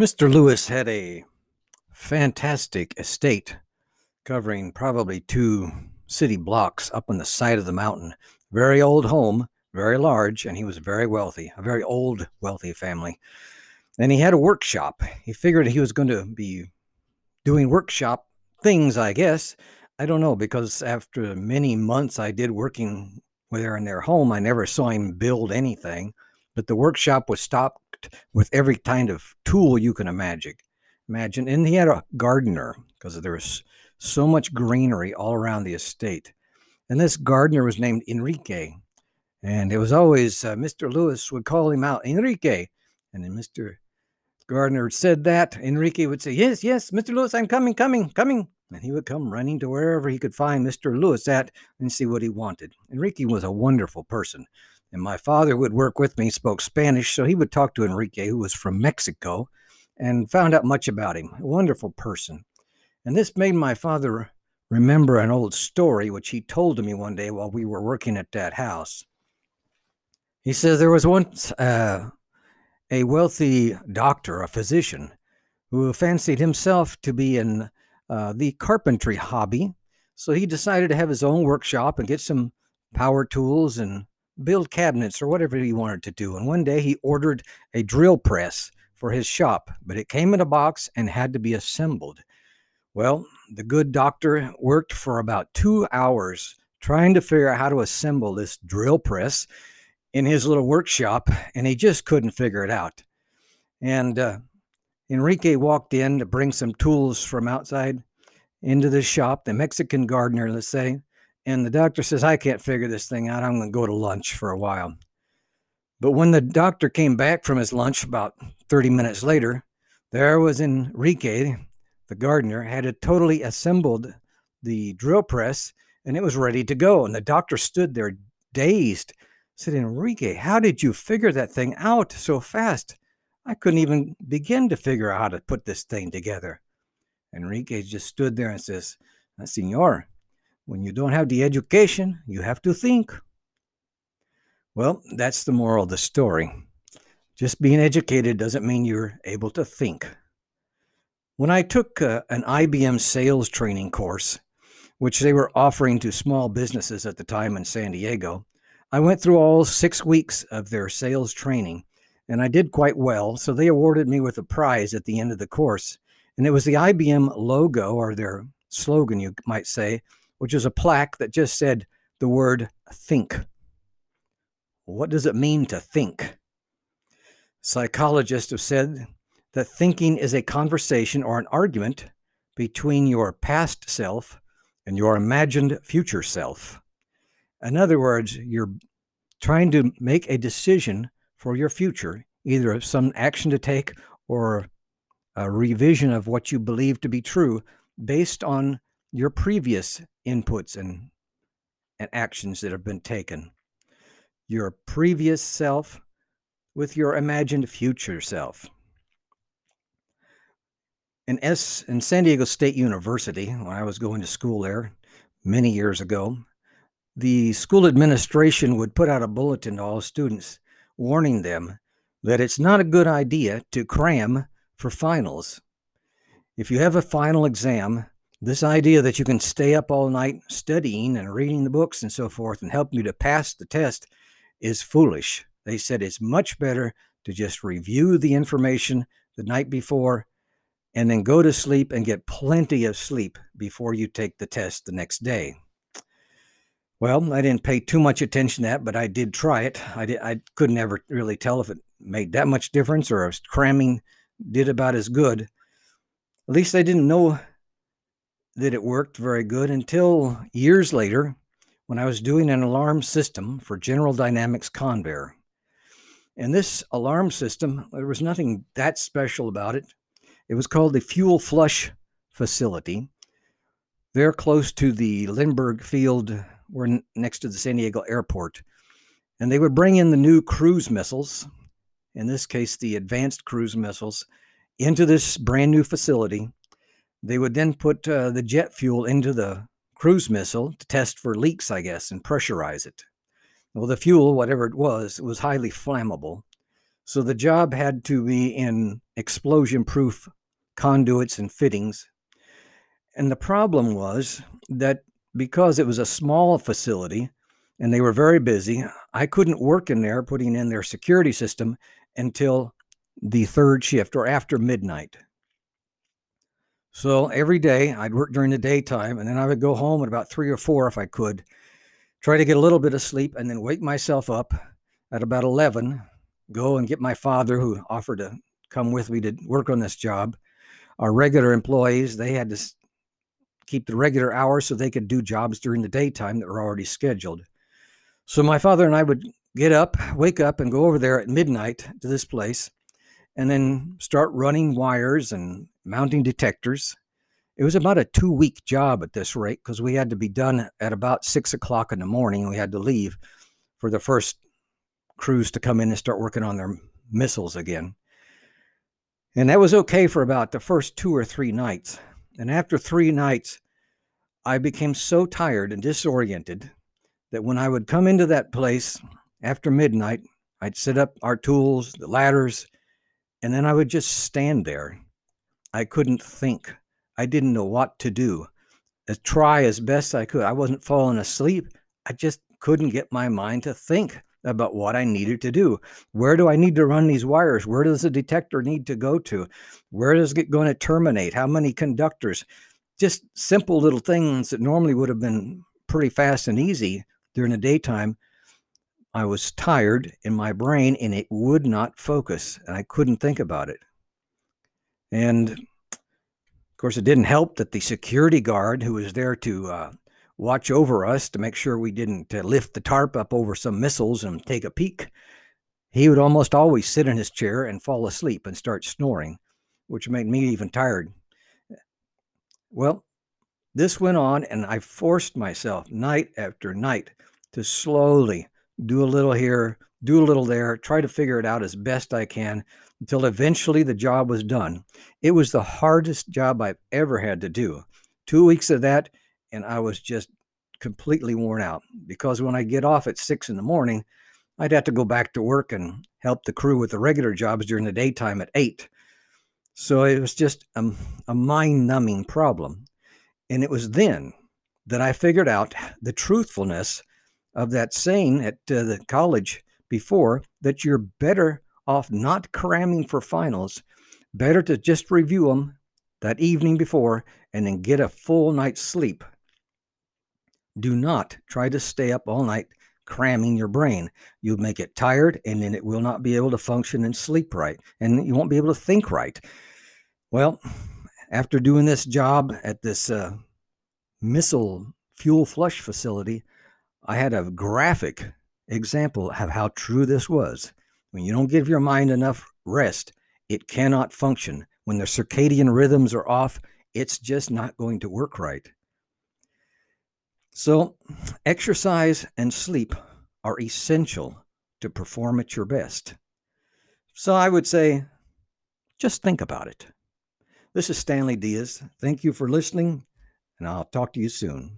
Mr. Lewis had a fantastic estate covering probably two city blocks up on the side of the mountain. Very old home, very large, and he was very wealthy, a very old, wealthy family. And he had a workshop. He figured he was going to be doing workshop things, I guess. I don't know, because after many months I did working there in their home, I never saw him build anything. But the workshop was stocked with every kind of tool you can imagine. Imagine, and he had a gardener because there was so much greenery all around the estate. And this gardener was named Enrique. And it was always uh, Mr. Lewis would call him out, Enrique. And then Mr. Gardner said that, Enrique would say, Yes, yes, Mr. Lewis, I'm coming, coming, coming. And he would come running to wherever he could find Mr. Lewis at and see what he wanted. Enrique was a wonderful person. And my father would work with me, spoke Spanish, so he would talk to Enrique, who was from Mexico, and found out much about him. A wonderful person. And this made my father remember an old story which he told to me one day while we were working at that house. He says there was once uh, a wealthy doctor, a physician, who fancied himself to be in uh, the carpentry hobby. So he decided to have his own workshop and get some power tools and build cabinets or whatever he wanted to do. And one day he ordered a drill press for his shop, but it came in a box and had to be assembled. Well, the good doctor worked for about two hours trying to figure out how to assemble this drill press in his little workshop, and he just couldn't figure it out. And uh, Enrique walked in to bring some tools from outside into the shop, the Mexican gardener, let's say, and the doctor says, I can't figure this thing out. I'm going to go to lunch for a while. But when the doctor came back from his lunch about 30 minutes later, there was Enrique, the gardener, had totally assembled the drill press and it was ready to go. And the doctor stood there dazed, said, Enrique, how did you figure that thing out so fast? I couldn't even begin to figure out how to put this thing together. Enrique just stood there and says, Senor, when you don't have the education, you have to think. Well, that's the moral of the story. Just being educated doesn't mean you're able to think. When I took uh, an IBM sales training course, which they were offering to small businesses at the time in San Diego, I went through all six weeks of their sales training and I did quite well. So they awarded me with a prize at the end of the course. And it was the IBM logo or their slogan, you might say, which is a plaque that just said the word think. What does it mean to think? Psychologists have said that thinking is a conversation or an argument between your past self and your imagined future self. In other words, you're trying to make a decision for your future, either of some action to take or a revision of what you believe to be true based on your previous inputs and, and actions that have been taken. Your previous self with your imagined future self. In, S, in San Diego State University, when I was going to school there many years ago, the school administration would put out a bulletin to all students warning them that it's not a good idea to cram for finals. If you have a final exam, this idea that you can stay up all night studying and reading the books and so forth and help you to pass the test is foolish. They said it's much better to just review the information the night before and then go to sleep and get plenty of sleep before you take the test the next day. Well, I didn't pay too much attention to that, but I did try it. I, did, I couldn't ever really tell if it made that much difference or if cramming did about as good. At least I didn't know that it worked very good until years later when I was doing an alarm system for General Dynamics Convair. And this alarm system, there was nothing that special about it. It was called the Fuel Flush Facility. They're close to the Lindbergh Field, we're next to the San Diego Airport. And they would bring in the new cruise missiles, in this case, the advanced cruise missiles, into this brand new facility they would then put uh, the jet fuel into the cruise missile to test for leaks, I guess, and pressurize it. Well, the fuel, whatever it was, was highly flammable. So the job had to be in explosion proof conduits and fittings. And the problem was that because it was a small facility and they were very busy, I couldn't work in there putting in their security system until the third shift or after midnight. So every day I'd work during the daytime and then I would go home at about three or four if I could, try to get a little bit of sleep and then wake myself up at about 11, go and get my father who offered to come with me to work on this job. Our regular employees, they had to keep the regular hours so they could do jobs during the daytime that were already scheduled. So my father and I would get up, wake up, and go over there at midnight to this place and then start running wires and mounting detectors. It was about a two week job at this rate because we had to be done at about six o'clock in the morning. We had to leave for the first crews to come in and start working on their missiles again. And that was okay for about the first two or three nights. And after three nights, I became so tired and disoriented that when I would come into that place after midnight, I'd set up our tools, the ladders, and then I would just stand there. I couldn't think. I didn't know what to do. I try as best I could. I wasn't falling asleep. I just couldn't get my mind to think about what I needed to do. Where do I need to run these wires? Where does the detector need to go to? Where is it going to terminate? How many conductors? Just simple little things that normally would have been pretty fast and easy during the daytime I was tired in my brain and it would not focus and I couldn't think about it. And of course, it didn't help that the security guard who was there to uh, watch over us to make sure we didn't uh, lift the tarp up over some missiles and take a peek, he would almost always sit in his chair and fall asleep and start snoring, which made me even tired. Well, this went on, and I forced myself night after night to slowly do a little here, do a little there, try to figure it out as best I can until eventually the job was done. It was the hardest job I've ever had to do. Two weeks of that, and I was just completely worn out because when I get off at six in the morning, I'd have to go back to work and help the crew with the regular jobs during the daytime at eight. So it was just a, a mind numbing problem. And it was then that I figured out the truthfulness of that saying at uh, the college before that you're better off not cramming for finals, better to just review them that evening before and then get a full night's sleep. Do not try to stay up all night cramming your brain. You'll make it tired and then it will not be able to function and sleep right, and you won't be able to think right. Well, after doing this job at this uh, missile fuel flush facility, I had a graphic example of how true this was. When you don't give your mind enough rest, it cannot function. When the circadian rhythms are off, it's just not going to work right. So, exercise and sleep are essential to perform at your best. So, I would say just think about it. This is Stanley Diaz. Thank you for listening, and I'll talk to you soon.